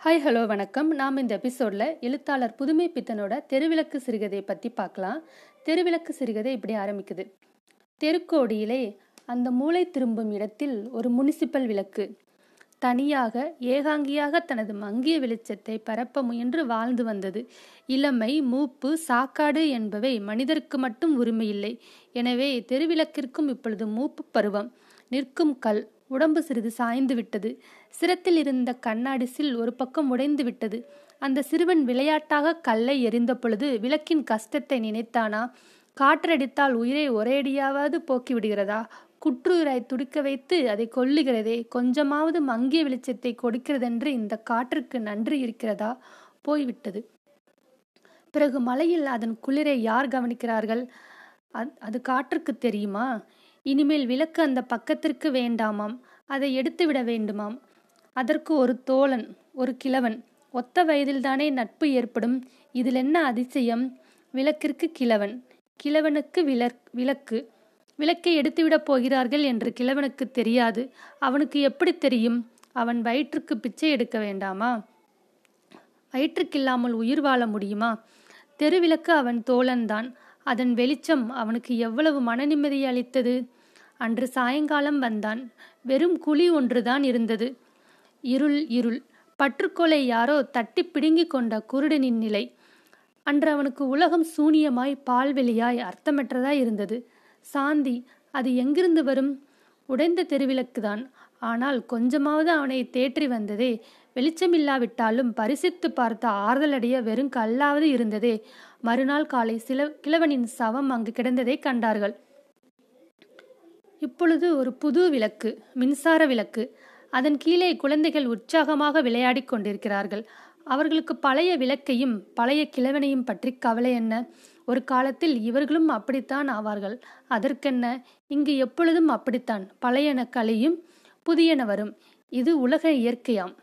Hi hello வணக்கம். நாம் இந்த எபிசோடில் எழுத்தாளர் புதுமை பித்தனோட தெருவிளக்கு சிறுகதையை பற்றி பார்க்கலாம். தெருவிளக்கு சிறுகதை இப்படி ஆரம்பிக்குது. தெருக்கோடியிலே அந்த மூளை திரும்பும் இடத்தில் ஒரு முனிசிபல் விளக்கு. தனியாக ஏகாங்கியாக தனது மங்கிய வெளிச்சத்தை பரப்ப முயன்று வாழ்ந்து வந்தது. இளமை மூப்பு சாக்காடு என்பவை மனிதருக்கு மட்டும் உரிமையில்லை எனவே தெருவிளக்கிற்கும் இப்பொழுது மூப்பு பருவம். நிற்கும் கல் உடம்பு சிறிது சாய்ந்து விட்டது. சிரத்தில் இருந்த கண்ணாடி சில் ஒரு பக்கம் உடைந்து விட்டது. அந்த சிறுவன் விளையாட்டாக கல்லை எரிந்த பொழுது விளக்கின் கஷ்டத்தை நினைத்தானா? காற்றடித்தால் உயிரை ஒரேடியாவது போக்கிவிடுகிறதா குற்றுயிராய் துடிக்க வைத்து அதை கொல்லுகிறதே கொஞ்சமாவது மங்கிய வெளிச்சத்தை கொடுக்கிறதென்று இந்த காற்றுக்கு நன்றி இருக்கிறதா? போய்விட்டது. பிறகு மலையில் அதன் குளிரை யார் கவனிக்கிறார்கள்? அது காற்றுக்கு தெரியுமா? இனிமேல் விளக்கு அந்த பக்கத்திற்கு வேண்டாமாம். அதை எடுத்துவிட வேண்டுமாம். அதற்கு ஒரு தோழன் ஒரு கிழவன். ஒத்த வயதில்தானே நட்பு ஏற்படும். இதில் என்ன அதிசயம்? விளக்கிற்கு கிழவன். கிழவனுக்கு விளக் விளக்கு. விளக்கை எடுத்துவிடப் போகிறார்கள் என்று கிழவனுக்கு தெரியாது. அவனுக்கு எப்படி தெரியும்? அவன் வயிற்றுக்கு பிச்சை எடுக்க வேண்டாமா? வயிற்றுக்கில்லாமல் உயிர் வாழ முடியுமா? தெருவிளக்கு அவன் தோழன்தான். அதன் வெளிச்சம் அவனுக்கு எவ்வளவு மன நிம்மதியை அளித்தது? அன்று சாயங்காலம் வந்தான். வெறும் குழி ஒன்றுதான் இருந்தது. இருள் இருள். பற்றுக்கொலை யாரோ தட்டி பிடுங்கி கொண்ட குருடனின் நிலை. அன்று அவனுக்கு உலகம் சூனியமாய் பால்வெளியாய் அர்த்தமற்றதாய் இருந்தது. சாந்தி அது எங்கிருந்து வரும்? உடைந்த தெருவிளக்குதான். ஆனால் கொஞ்சமாவது அவனை தேற்றி வந்ததே வெளிச்சமில்லாவிட்டாலும் பரிசித்து பார்த்த ஆறுதலடைய வெறும் கல்லாவது இருந்ததே. மறுநாள் காலை சில கிழவனின் சவம் அங்கு கிடந்ததை கண்டார்கள். இப்பொழுது ஒரு புது விளக்கு மின்சார விளக்கு. அதன் கீழே குழந்தைகள் உற்சாகமாக விளையாடிக் கொண்டிருக்கிறார்கள். அவர்களுக்கு பழைய விளக்கையும் பழைய கிழவனையும் பற்றி கவலை என்ன? ஒரு காலத்தில் இவர்களும் அப்படித்தான் ஆவார்கள். அதற்கென்ன? இங்கு எப்பொழுதும் அப்படித்தான். பழையன கலையும் புதியன வரும். இது உலக இயற்கையாம்.